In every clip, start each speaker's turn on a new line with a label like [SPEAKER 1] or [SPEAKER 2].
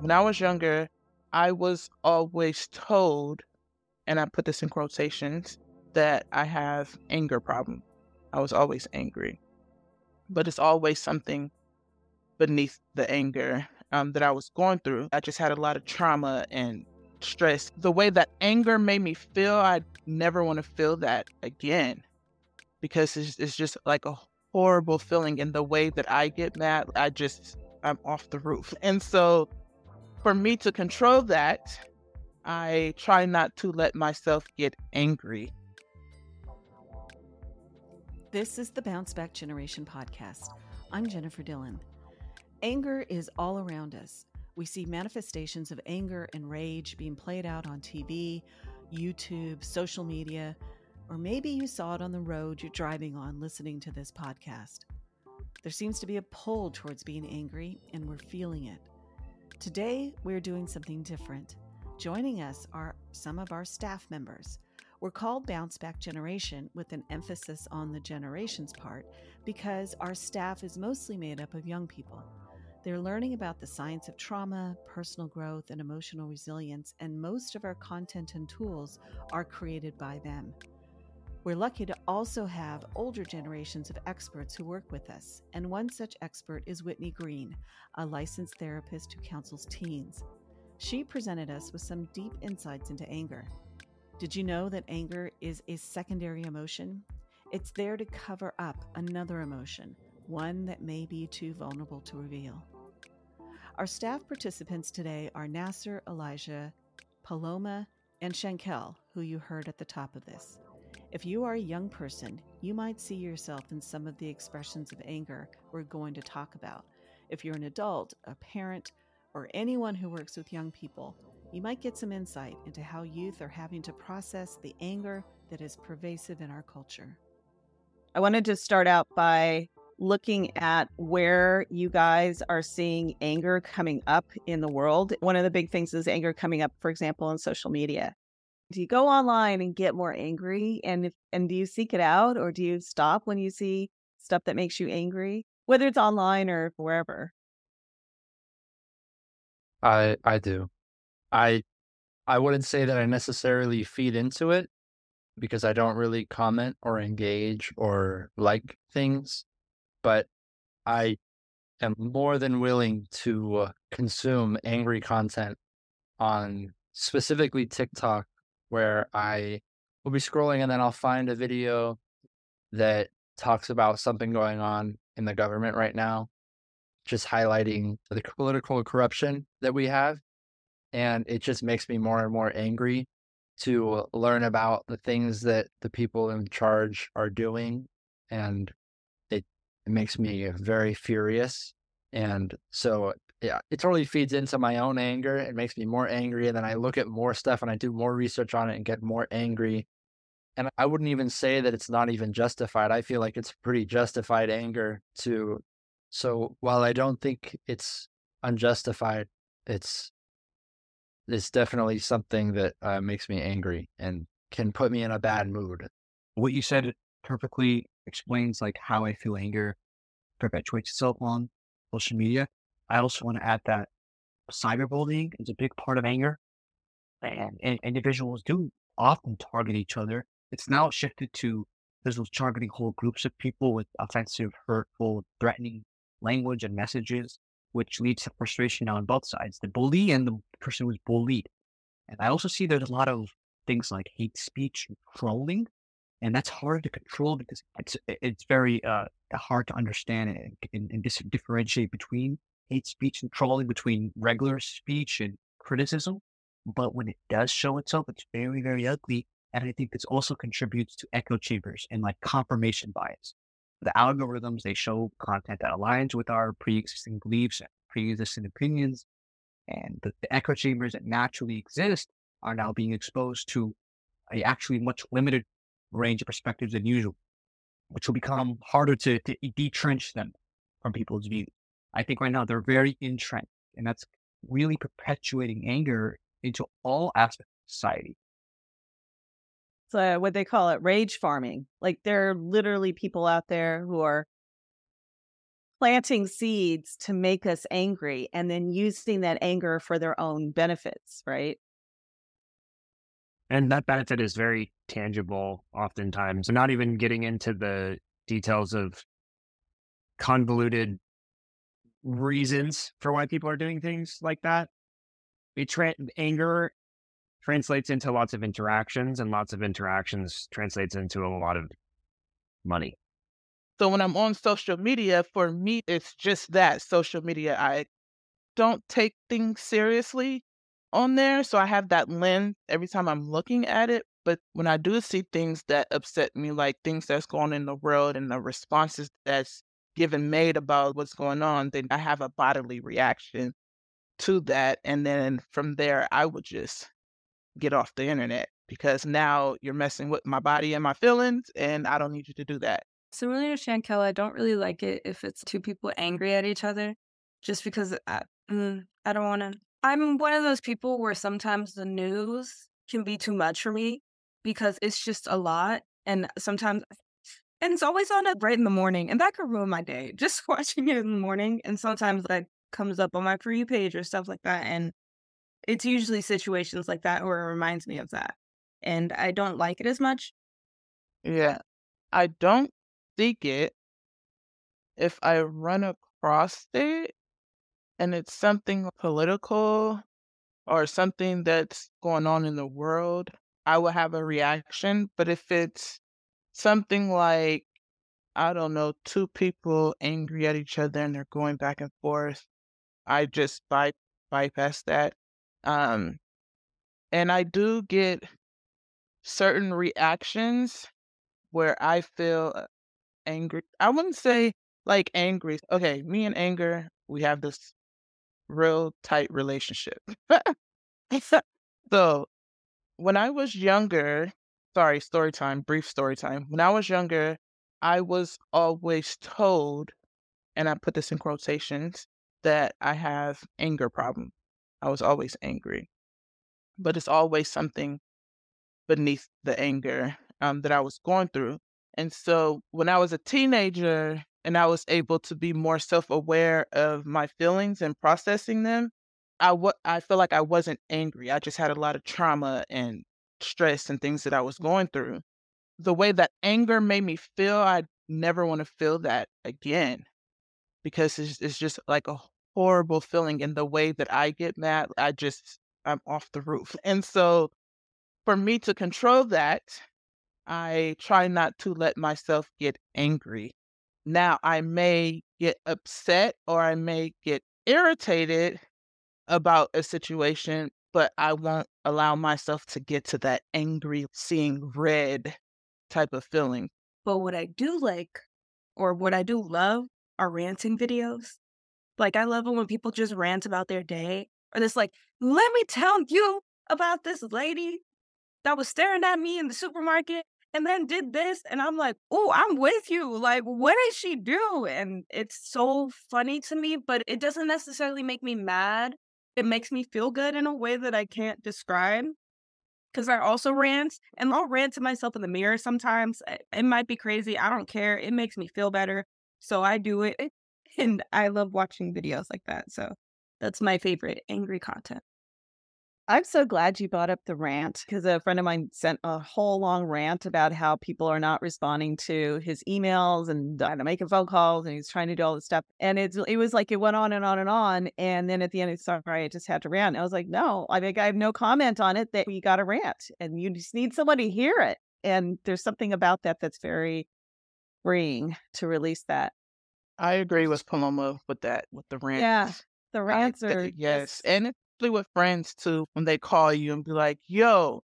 [SPEAKER 1] When I was younger, I was always told, and I put this in quotations, that I have anger problem. I was always angry, but it's always something beneath the anger um, that I was going through. I just had a lot of trauma and stress. The way that anger made me feel, I never want to feel that again because it's, it's just like a horrible feeling. And the way that I get mad, I just, I'm off the roof. And so for me to control that, I try not to let myself get angry.
[SPEAKER 2] This is the Bounce Back Generation podcast. I'm Jennifer Dillon. Anger is all around us. We see manifestations of anger and rage being played out on TV, YouTube, social media, or maybe you saw it on the road you're driving on listening to this podcast. There seems to be a pull towards being angry, and we're feeling it. Today, we're doing something different. Joining us are some of our staff members. We're called Bounce Back Generation with an emphasis on the generations part because our staff is mostly made up of young people. They're learning about the science of trauma, personal growth, and emotional resilience, and most of our content and tools are created by them. We're lucky to also have older generations of experts who work with us, and one such expert is Whitney Green, a licensed therapist who counsels teens. She presented us with some deep insights into anger. Did you know that anger is a secondary emotion? It's there to cover up another emotion, one that may be too vulnerable to reveal. Our staff participants today are Nasser, Elijah, Paloma, and Shankel, who you heard at the top of this. If you are a young person, you might see yourself in some of the expressions of anger we're going to talk about. If you're an adult, a parent, or anyone who works with young people, you might get some insight into how youth are having to process the anger that is pervasive in our culture.
[SPEAKER 3] I wanted to start out by looking at where you guys are seeing anger coming up in the world. One of the big things is anger coming up, for example, on social media do you go online and get more angry and if, and do you seek it out or do you stop when you see stuff that makes you angry whether it's online or wherever?
[SPEAKER 4] I i do. I i wouldn't say that i necessarily feed into it because i don't really comment or engage or like things but i am more than willing to uh, consume angry content on specifically TikTok where I will be scrolling and then I'll find a video that talks about something going on in the government right now, just highlighting the political corruption that we have. And it just makes me more and more angry to learn about the things that the people in charge are doing. And it, it makes me very furious. And so yeah, it totally feeds into my own anger. It makes me more angry. And then I look at more stuff and I do more research on it and get more angry. And I wouldn't even say that it's not even justified. I feel like it's pretty justified anger to. So while I don't think it's unjustified, it's it's definitely something that uh, makes me angry and can put me in a bad mood.
[SPEAKER 5] What you said perfectly explains like how I feel anger perpetuates itself on social media. I also want to add that cyberbullying is a big part of anger, and, and individuals do often target each other. It's now shifted to individuals targeting whole groups of people with offensive, hurtful, threatening language and messages, which leads to frustration on both sides, the bully and the person who's bullied. And I also see there's a lot of things like hate speech and trolling, and that's hard to control because it's it's very uh, hard to understand and, and, and differentiate between hate speech and trolling between regular speech and criticism. But when it does show itself, it's very, very ugly. And I think this also contributes to echo chambers and like confirmation bias. The algorithms, they show content that aligns with our pre-existing beliefs and pre-existing opinions. And the, the echo chambers that naturally exist are now being exposed to a actually much limited range of perspectives than usual, which will become harder to, to detrench them from people's views. I think right now they're very entrenched, and that's really perpetuating anger into all aspects of society.
[SPEAKER 3] So what they call it rage farming. Like there are literally people out there who are planting seeds to make us angry and then using that anger for their own benefits, right?
[SPEAKER 5] And that benefit is very tangible oftentimes. not even getting into the details of convoluted reasons for why people are doing things like that. It tra- anger translates into lots of interactions, and lots of interactions translates into a lot of money.
[SPEAKER 1] So when I'm on social media, for me, it's just that social media. I don't take things seriously on there. So I have that lens every time I'm looking at it. But when I do see things that upset me, like things that's going on in the world and the responses that's given made about what's going on, then I have a bodily reaction to that. And then from there, I would just get off the internet because now you're messing with my body and my feelings, and I don't need you to do that.
[SPEAKER 6] Similar to Shankel, I don't really like it if it's two people angry at each other, just because I, mm, I don't want to. I'm one of those people where sometimes the news can be too much for me because it's just a lot. And sometimes, and it's always on up right in the morning, and that could ruin my day. Just watching it in the morning, and sometimes that comes up on my For You page or stuff like that. And it's usually situations like that where it reminds me of that. And I don't like it as much.
[SPEAKER 1] Yeah. I don't seek it if I run across it and it's something political or something that's going on in the world, I will have a reaction. But if it's something like, I don't know, two people angry at each other and they're going back and forth, I just by, bypass that. Um, and I do get certain reactions where I feel uh, angry. I wouldn't say like angry. Okay, me and anger, we have this real tight relationship. so when I was younger, sorry, story time, brief story time. When I was younger, I was always told, and I put this in quotations, that I have anger problem. I was always angry, but it's always something beneath the anger um, that I was going through. And so when I was a teenager and I was able to be more self aware of my feelings and processing them, I, w- I feel like I wasn't angry. I just had a lot of trauma and stress and things that I was going through. The way that anger made me feel, I never want to feel that again because it's, it's just like a horrible feeling. And the way that I get mad, I just, I'm off the roof. And so for me to control that, I try not to let myself get angry. Now, I may get upset or I may get irritated about a situation, but I won't allow myself to get to that angry, seeing red type of feeling.
[SPEAKER 6] But what I do like, or what I do love, are ranting videos. Like, I love it when people just rant about their day, or this, like, let me tell you about this lady that was staring at me in the supermarket and then did this and i'm like oh i'm with you like what did she do and it's so funny to me but it doesn't necessarily make me mad it makes me feel good in a way that i can't describe because i also rant and i'll rant to myself in the mirror sometimes eh, it might be crazy i don't care it makes me feel better so i do it and i love watching videos like that so that's my favorite angry content
[SPEAKER 3] I'm so glad you brought up the rant because a friend of mine sent a whole long rant about how people are not responding to his emails and uh, making phone calls and he's trying to do all this stuff. And it's it was like it went on and on and on. And then at the end, it's sorry, I just had to rant. I was like, no, I think I have no comment on it that we got a rant and you just need somebody to hear it. And there's something about that that's very freeing to release that.
[SPEAKER 1] I agree with Paloma with that, with the rant.
[SPEAKER 3] Yeah. The rants I, are
[SPEAKER 1] yes, and especially with friends too, when they call you and be like, yo,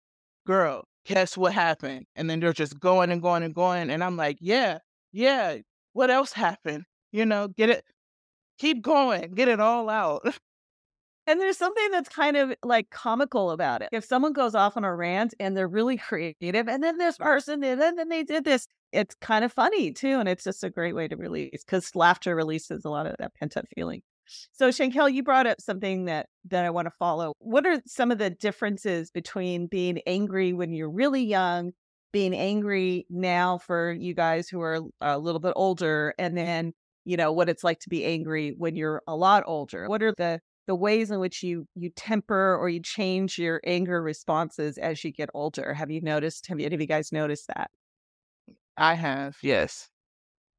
[SPEAKER 1] girl, guess what happened? And then they're just going and going and going. And I'm like, yeah, yeah, what else happened? You know, get it, keep going, get it all out.
[SPEAKER 3] And there's something that's kind of like comical about it. If someone goes off on a rant and they're really creative, and then this person and then they did this, it's kind of funny too. And it's just a great way to release because laughter releases a lot of that pent up feeling. So Shankel, you brought up something that that I want to follow. What are some of the differences between being angry when you're really young, being angry now for you guys who are a little bit older, and then you know, what it's like to be angry when you're a lot older. What are the the ways in which you you temper or you change your anger responses as you get older? Have you noticed? Have any of you guys noticed that?
[SPEAKER 1] I have, yes.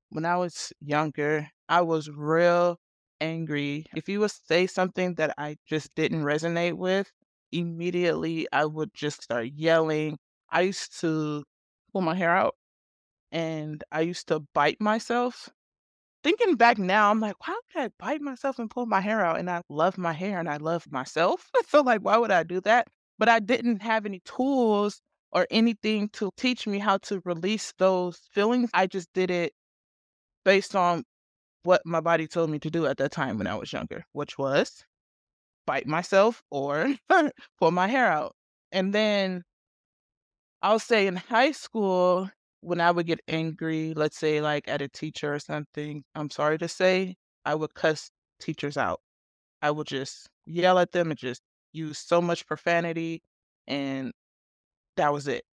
[SPEAKER 1] When I was younger, I was real angry. If you would say something that I just didn't resonate with, immediately I would just start yelling. I used to pull my hair out and I used to bite myself. Thinking back now, I'm like, why would I bite myself and pull my hair out? And I love my hair and I love myself. So, like, why would I do that? But I didn't have any tools or anything to teach me how to release those feelings. I just did it based on what my body told me to do at that time when I was younger, which was bite myself or pull my hair out. And then I'll say in high school, when I would get angry, let's say like at a teacher or something, I'm sorry to say, I would cuss teachers out. I would just yell at them and just use so much profanity and that was it.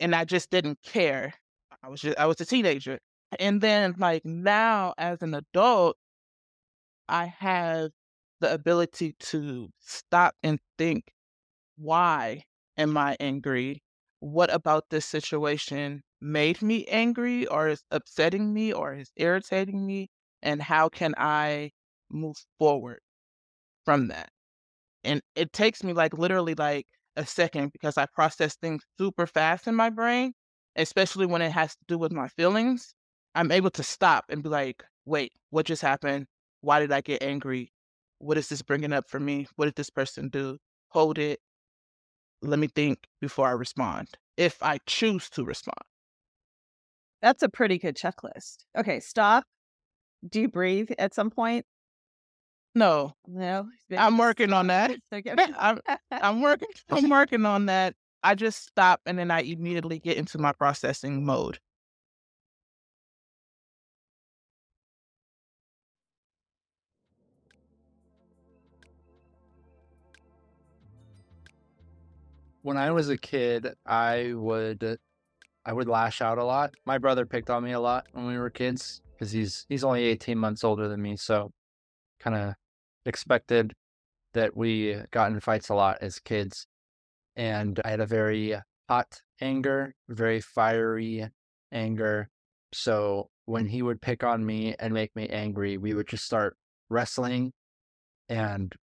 [SPEAKER 1] And I just didn't care. I was just I was a teenager. And then like now as an adult, I have the ability to stop and think, why am I angry? What about this situation made me angry or is upsetting me or is irritating me? And how can I move forward from that? And it takes me like literally like a second because I process things super fast in my brain, especially when it has to do with my feelings. I'm able to stop and be like, wait, what just happened? Why did I get angry? What is this bringing up for me? What did this person do? Hold it. Let me think before I respond, if I choose to respond.
[SPEAKER 3] That's a pretty good checklist. Okay, stop. Do you breathe at some point?
[SPEAKER 1] No,
[SPEAKER 3] No.
[SPEAKER 1] I'm working on that. I'm, I'm working. I'm working on that. I just stop and then I immediately get into my processing mode.
[SPEAKER 4] When I was a kid, I would I would lash out a lot. My brother picked on me a lot when we were kids because he's he's only 18 months older than me, so kind of expected that we got in fights a lot as kids. And I had a very hot anger, very fiery anger. So when he would pick on me and make me angry, we would just start wrestling and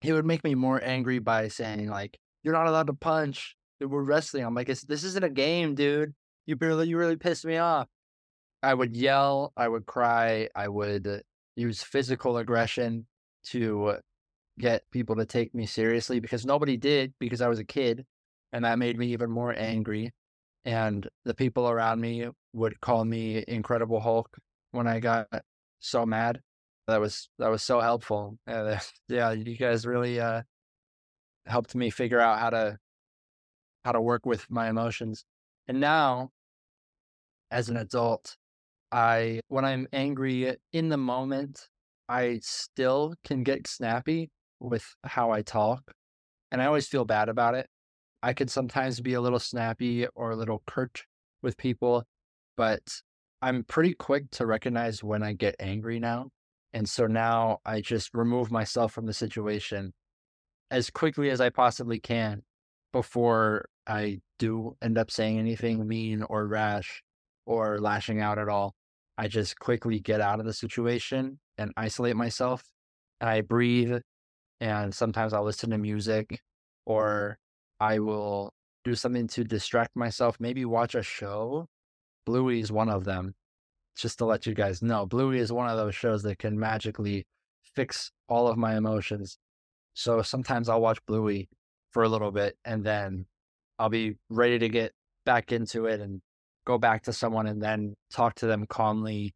[SPEAKER 4] he would make me more angry by saying like you're not allowed to punch we're wrestling i'm like this isn't a game dude you really you really pissed me off i would yell i would cry i would use physical aggression to get people to take me seriously because nobody did because I was a kid and that made me even more angry. And the people around me would call me Incredible Hulk when I got so mad. That was that was so helpful. Yeah, you guys really uh, helped me figure out how to how to work with my emotions. And now, as an adult, I when I'm angry in the moment, I still can get snappy with how I talk, and I always feel bad about it. I could sometimes be a little snappy or a little curt with people, but I'm pretty quick to recognize when I get angry now. And so now I just remove myself from the situation as quickly as I possibly can before I do end up saying anything mean or rash or lashing out at all. I just quickly get out of the situation and isolate myself. And I breathe and sometimes I'll listen to music or I will do something to distract myself, maybe watch a show. Bluey is one of them. Just to let you guys know, Bluey is one of those shows that can magically fix all of my emotions. So sometimes I'll watch Bluey for a little bit and then I'll be ready to get back into it and go back to someone and then talk to them calmly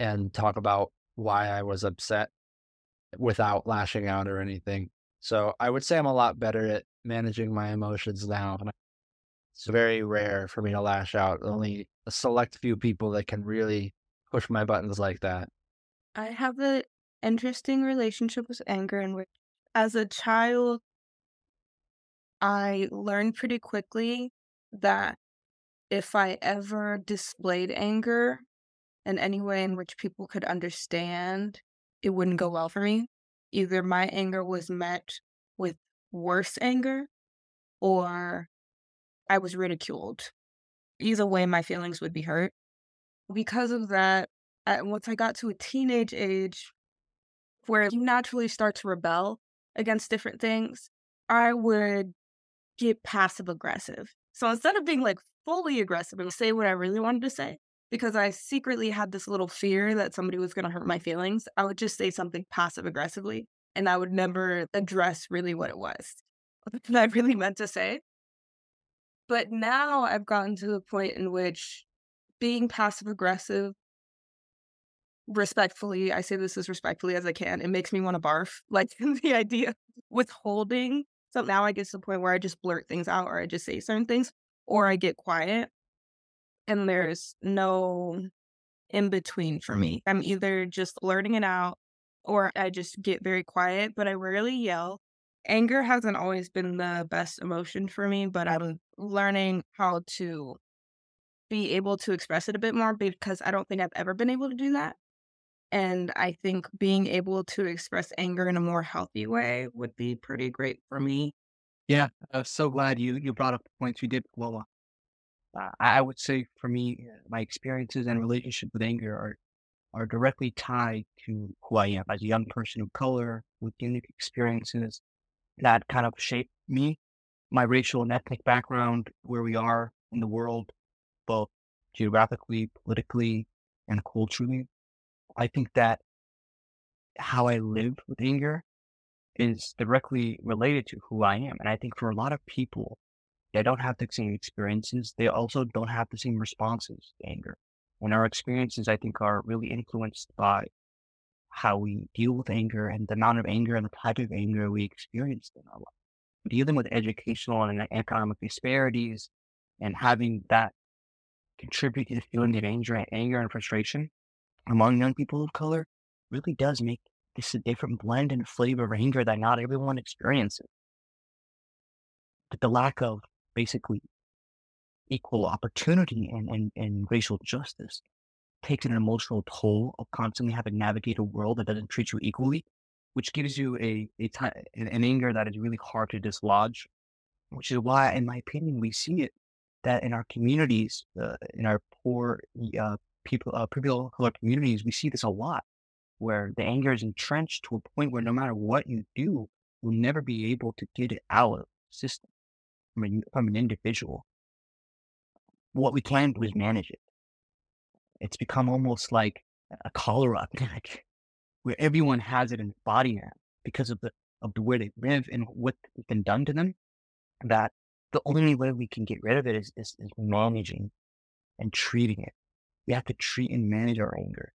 [SPEAKER 4] and talk about why I was upset without lashing out or anything. So I would say I'm a lot better at managing my emotions now. It's very rare for me to lash out. Only a select few people that can really push my buttons like that.
[SPEAKER 6] I have an interesting relationship with anger, and as a child, I learned pretty quickly that if I ever displayed anger, in any way in which people could understand, it wouldn't go well for me. Either my anger was met with worse anger or I was ridiculed. Either way, my feelings would be hurt. Because of that, once I got to a teenage age where you naturally start to rebel against different things, I would get passive aggressive. So instead of being like fully aggressive and say what I really wanted to say, because I secretly had this little fear that somebody was going to hurt my feelings, I would just say something passive aggressively and I would never address really what it was that I really meant to say. But now I've gotten to the point in which being passive aggressive, respectfully, I say this as respectfully as I can, it makes me want to barf. Like the idea withholding. So now I get to the point where I just blurt things out or I just say certain things or I get quiet and there's no in between for me. I'm either just blurting it out or I just get very quiet, but I rarely yell. Anger hasn't always been the best emotion for me, but I'm learning how to be able to express it a bit more because I don't think I've ever been able to do that. And I think being able to express anger in a more healthy way would be pretty great for me.
[SPEAKER 5] Yeah, I'm so glad you you brought up the points you did, Lola. Uh, I would say for me, uh, my experiences and relationship with anger are are directly tied to who I am as a young person of color with unique experiences that kind of shaped me, my racial and ethnic background, where we are in the world, both geographically, politically, and culturally. I think that how I live with anger is directly related to who I am. And I think for a lot of people, they don't have the same experiences. They also don't have the same responses to anger. And our experiences, I think, are really influenced by how we deal with anger and the amount of anger and the type of anger we experience in our life. Dealing with educational and economic disparities and having that contribute to the feeling of anger, anger and frustration among young people of color really does make this a different blend and flavor of anger that not everyone experiences. But the lack of basically equal opportunity and, and, and racial justice takes an emotional toll of constantly having to navigate a world that doesn't treat you equally, which gives you a, a time, an anger that is really hard to dislodge, which is why, in my opinion, we see it that in our communities, uh, in our poor uh, people, uh, people of color communities, we see this a lot, where the anger is entrenched to a point where no matter what you do, you'll never be able to get it out of the system from, a, from an individual what we can do is manage it. It's become almost like a cholera epidemic where everyone has it in body now because of the of the where they live and what's been done to them. That the only way we can get rid of it is, is, is managing and treating it. We have to treat and manage our anger.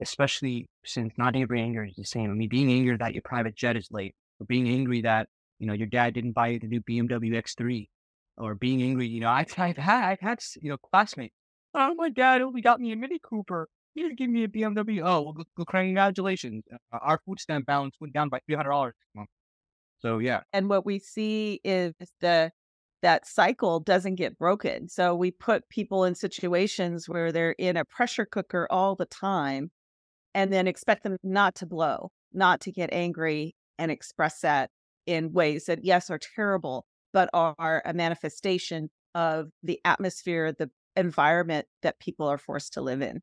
[SPEAKER 5] Especially since not every anger is the same. I mean, being angry that your private jet is late, or being angry that, you know, your dad didn't buy you the new BMW X3, or being angry. You know, I've, I've had, I've had, you know, classmates. Oh, my dad only got me a Mini Cooper. He didn't give me a BMW. Oh, well, well congratulations. Uh, our food stamp balance went down by $300 So, yeah.
[SPEAKER 3] And what we see is the, that cycle doesn't get broken. So we put people in situations where they're in a pressure cooker all the time and then expect them not to blow, not to get angry and express that in ways that, yes, are terrible, but are a manifestation of the atmosphere, the environment that people are forced to live in.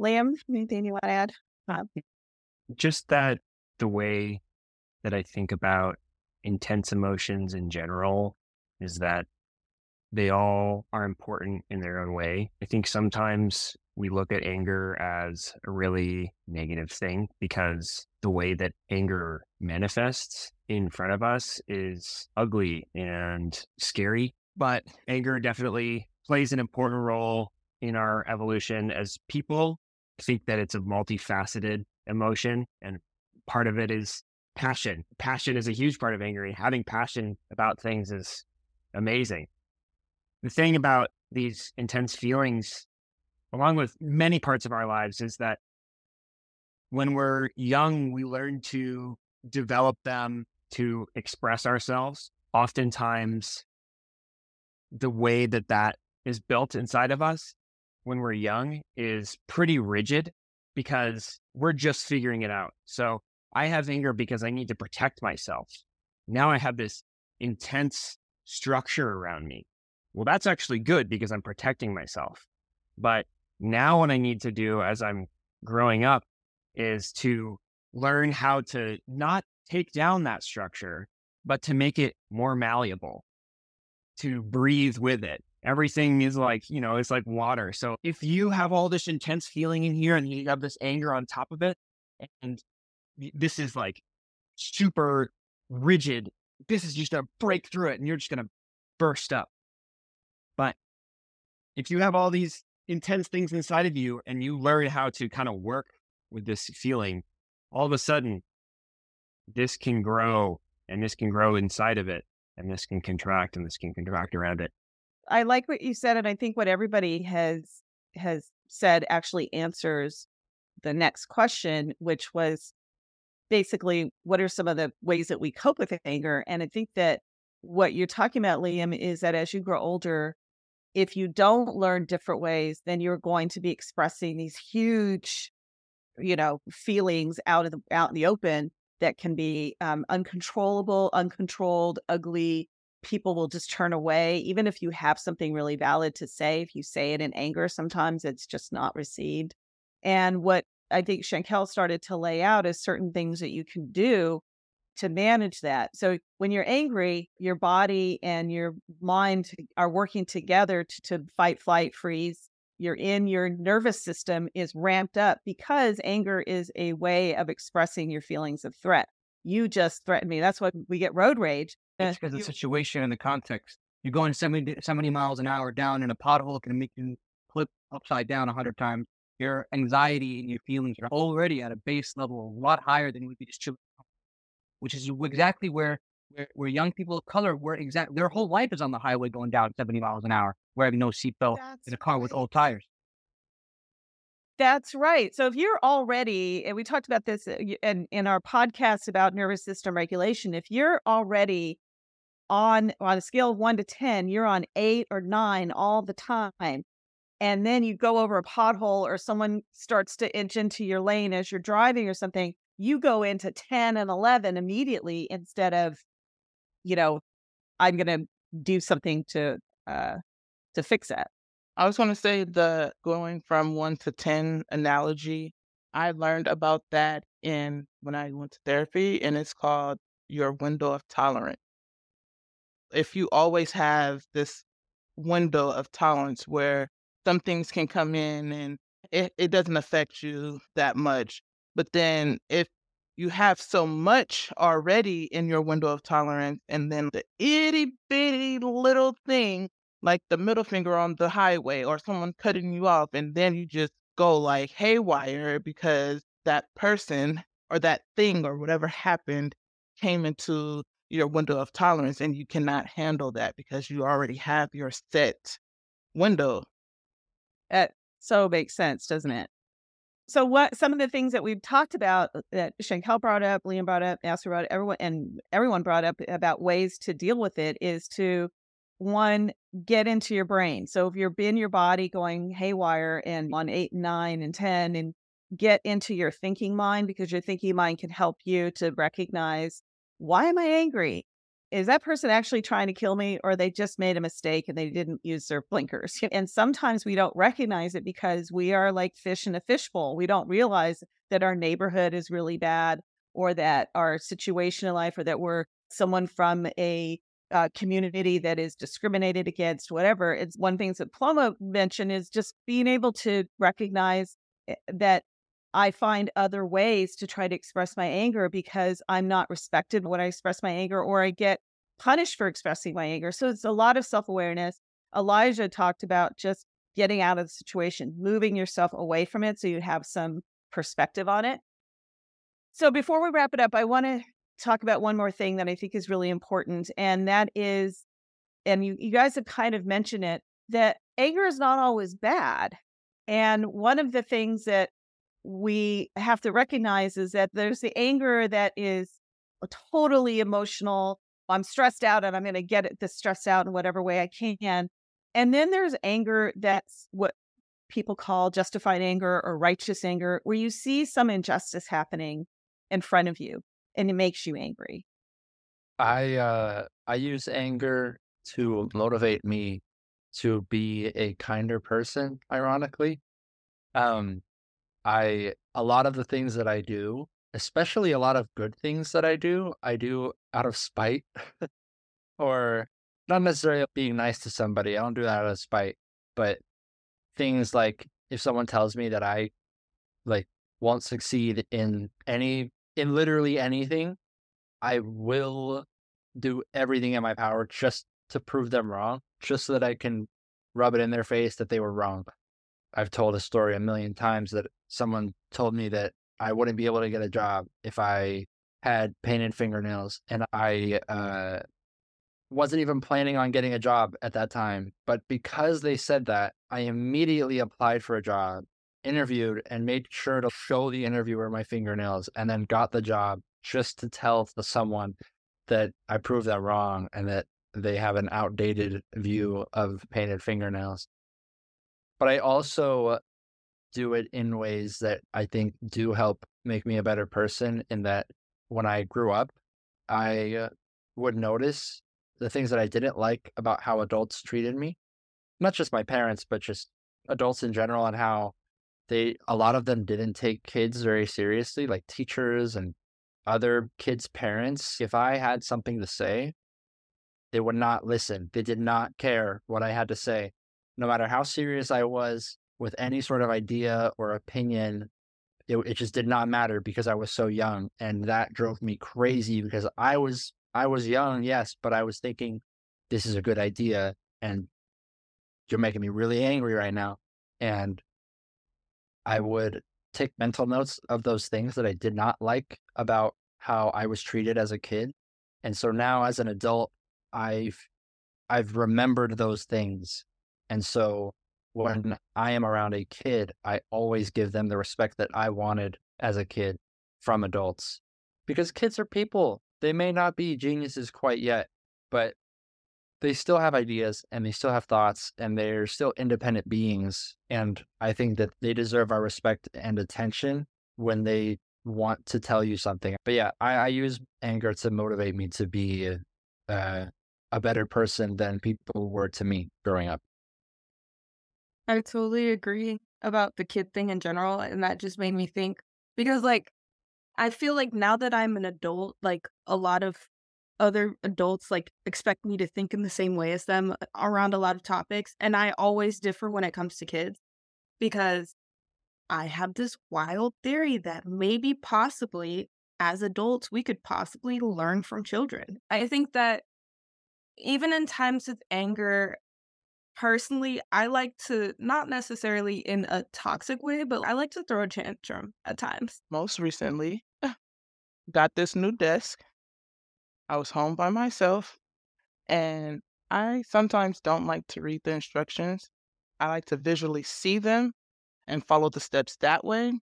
[SPEAKER 3] Liam, anything you want to add? Uh,
[SPEAKER 7] Just that the way that I think about intense emotions in general is that they all are important in their own way. I think sometimes we look at anger as a really negative thing because the way that anger manifests in front of us is ugly and scary. But anger definitely plays an important role in our evolution as people. I think that it's a multifaceted emotion, and part of it is passion. Passion is a huge part of anger, having passion about things is amazing. The thing about these intense feelings, along with many parts of our lives, is that when we're young, we learn to develop them to express ourselves. Oftentimes, the way that that is built inside of us when we're young is pretty rigid because we're just figuring it out. So I have anger because I need to protect myself. Now I have this intense structure around me. Well, that's actually good because I'm protecting myself. But now what I need to do as I'm growing up is to learn how to not take down that structure, but to make it more malleable, to breathe with it. Everything is like, you know, it's like water. So if you have all this intense feeling in here and you have this anger on top of it, and this is like super rigid, this is just going to break through it and you're just going to burst up. But if you have all these intense things inside of you and you learn how to kind of work with this feeling, all of a sudden, this can grow and this can grow inside of it and this can contract and this can contract around it.
[SPEAKER 3] I like what you said, and I think what everybody has has said actually answers the next question, which was basically what are some of the ways that we cope with anger? And I think that what you're talking about, Liam, is that as you grow older, if you don't learn different ways, then you're going to be expressing these huge, you know, feelings out of the out in the open that can be um, uncontrollable, uncontrolled, ugly. People will just turn away, even if you have something really valid to say. If you say it in anger, sometimes it's just not received. And what I think Shankel started to lay out is certain things that you can do to manage that. So when you're angry, your body and your mind are working together to, to fight, flight, freeze. You're in your nervous system is ramped up because anger is a way of expressing your feelings of threat. You just threatened me. That's why we get road rage.
[SPEAKER 5] Uh, it's because of the situation and the context. You're going 70, 70 miles an hour down in a pothole can make you flip upside down a hundred times. Your anxiety and your feelings are already at a base level a lot higher than would be just chilling which is exactly where where, where young people of color were exact their whole life is on the highway going down 70 miles an hour, wearing no seatbelt in a car right. with old tires.
[SPEAKER 3] That's right. So if you're already, and we talked about this uh, in, in our podcast about nervous system regulation, if you're already on on a scale of one to ten, you're on eight or nine all the time. And then you go over a pothole or someone starts to inch into your lane as you're driving or something, you go into 10 and 11 immediately instead of you know i'm going to do something to uh to fix that.
[SPEAKER 1] I was going to say the going from 1 to 10 analogy i learned about that in when i went to therapy and it's called your window of tolerance. If you always have this window of tolerance where some things can come in and it, it doesn't affect you that much but then if you have so much already in your window of tolerance, and then the itty bitty little thing, like the middle finger on the highway or someone cutting you off, and then you just go like haywire because that person or that thing or whatever happened came into your window of tolerance and you cannot handle that because you already have your set window.
[SPEAKER 3] That so makes sense, doesn't it? So, what some of the things that we've talked about uh, that Shankel brought up, Liam brought up, Nasser brought up, everyone, and everyone brought up about ways to deal with it is to one get into your brain. So, if you're in your body going haywire and on eight, nine, and ten, and get into your thinking mind because your thinking mind can help you to recognize why am I angry? Is that person actually trying to kill me or they just made a mistake and they didn't use their blinkers? And sometimes we don't recognize it because we are like fish in a fishbowl. We don't realize that our neighborhood is really bad or that our situation in life or that we're someone from a uh, community that is discriminated against, whatever. It's one thing that Paloma mentioned is just being able to recognize eh, that I find other ways to try to express my anger because I'm not respected when I express my anger or I get punished for expressing my anger. So it's a lot of self awareness. Elijah talked about just getting out of the situation, moving yourself away from it so you have some perspective on it. So before we wrap it up, I want to talk about one more thing that I think is really important. And that is, and you, you guys have kind of mentioned it, that anger is not always bad. And one of the things that we have to recognize is that there's the anger that is totally emotional. I'm stressed out and I'm going to get it this stressed out in whatever way I can. And then there's anger that's what people call justified anger or righteous anger, where you see some injustice happening in front of you and it makes you angry?
[SPEAKER 4] I uh I use anger to motivate me to be a kinder person, ironically. Um I a lot of the things that I do, especially a lot of good things that I do, I do out of spite or not necessarily being nice to somebody. I don't do that out of spite, but things like if someone tells me that I like won't succeed in any in literally anything, I will do everything in my power just to prove them wrong, just so that I can rub it in their face that they were wrong. I've told a story a million times that someone told me that I wouldn't be able to get a job if I had painted fingernails, and I uh, wasn't even planning on getting a job at that time. But because they said that, I immediately applied for a job, interviewed, and made sure to show the interviewer my fingernails, and then got the job just to tell someone that I proved them wrong and that they have an outdated view of painted fingernails. But I also do it in ways that I think do help make me a better person. In that, when I grew up, I uh, would notice the things that I didn't like about how adults treated me, not just my parents, but just adults in general, and how they, a lot of them didn't take kids very seriously, like teachers and other kids' parents. If I had something to say, they would not listen. They did not care what I had to say. No matter how serious I was with any sort of idea or opinion, it, it just did not matter because I was so young. And that drove me crazy because I was I was young, yes, but I was thinking this is a good idea and you're making me really angry right now. And I would take mental notes of those things that I did not like about how I was treated as a kid. And so now as an adult, I've I've remembered those things. And so when I am around a kid, I always give them the respect that I wanted as a kid from adults. Because kids are people. They may not be geniuses quite yet, but they still have ideas and they still have thoughts and they're still independent beings. And I think that they deserve our respect and attention when they want to tell you something. But yeah, I, I use anger to motivate me to be uh, a better person than people were to me growing up.
[SPEAKER 6] I totally agree about the kid thing in general. And that just made me think because, like, I feel like now that I'm an adult, like, a lot of other adults like expect me to think in the same way as them uh, around a lot of topics and I always differ when it comes to kids because I have this wild theory that maybe possibly as adults we could possibly learn from children. I think that even in times of anger personally I like to not necessarily in a toxic way but I like to throw a tantrum at times.
[SPEAKER 1] Most recently got this new desk I was home by myself, and I sometimes don't like to read the instructions. I like to visually see them and follow the steps that way.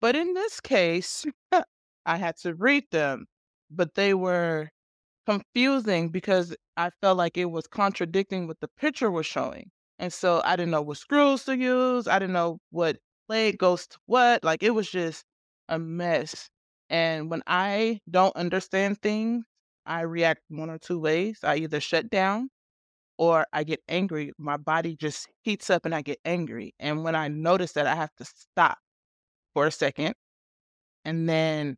[SPEAKER 1] But in this case, I had to read them, but they were confusing because I felt like it was contradicting what the picture was showing. And so I didn't know what screws to use. I didn't know what leg goes to what. Like it was just a mess. And when I don't understand things, I react one or two ways. I either shut down or I get angry. My body just heats up and I get angry. And when I notice that, I have to stop for a second. And then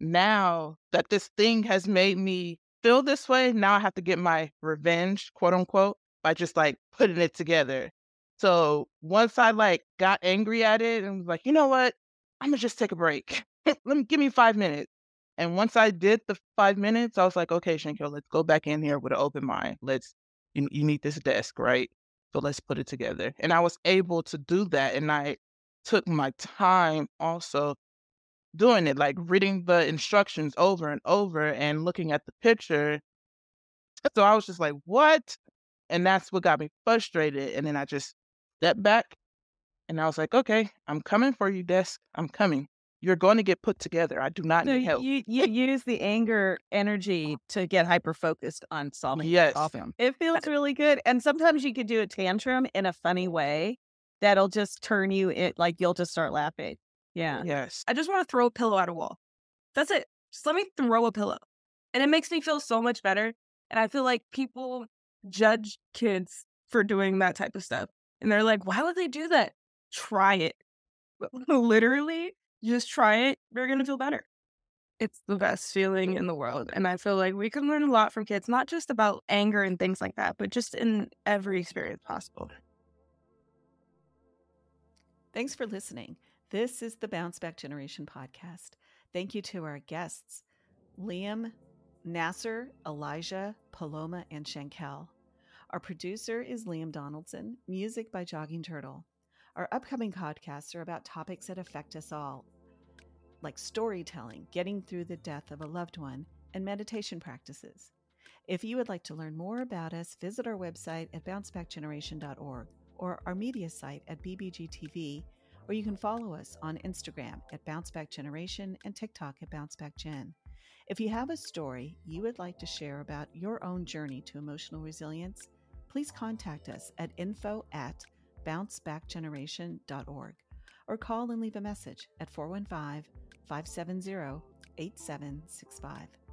[SPEAKER 1] now that this thing has made me feel this way, now I have to get my revenge, quote unquote, by just like putting it together. So once I like got angry at it and was like, you know what? I'm gonna just take a break. Let me give me five minutes. And once I did the five minutes, I was like, okay, Shanko, let's go back in here with an open mind. Let's you, you need this desk, right? So let's put it together. And I was able to do that. And I took my time also doing it, like reading the instructions over and over and looking at the picture. So I was just like, what? And that's what got me frustrated. And then I just stepped back and I was like, okay, I'm coming for you, desk. I'm coming you're going to get put together. I do not
[SPEAKER 3] no,
[SPEAKER 1] need help.
[SPEAKER 3] You, you use the anger energy to get hyper focused on solving
[SPEAKER 1] yes.
[SPEAKER 3] problem. It feels really good. And sometimes you could do a tantrum in a funny way that'll just turn you it like you'll just start laughing. Yeah.
[SPEAKER 1] Yes.
[SPEAKER 6] I just want to throw a pillow at a wall. That's it. Just let me throw a pillow. And it makes me feel so much better. And I feel like people judge kids for doing that type of stuff. And they're like, why would they do that? Try it. Literally, just try it. You're going to feel better. It's the best feeling in the world. And I feel like we can learn a lot from kids, not just about anger and things like that, but just in every experience possible.
[SPEAKER 2] Thanks for listening. This is the Bounce Back Generation podcast. Thank you to our guests, Liam, Nasser, Elijah, Paloma, and Shankel. Our producer is Liam Donaldson, music by Jogging Turtle. Our upcoming podcasts are about topics that affect us all, like storytelling, getting through the death of a loved one, and meditation practices. If you would like to learn more about us, visit our website at bouncebackgeneration.org or our media site at BBGTV, or you can follow us on Instagram at bouncebackgeneration and TikTok at bouncebackgen. If you have a story you would like to share about your own journey to emotional resilience, please contact us at info at bouncebackgeneration.org or call and leave a message at 415 570 8765.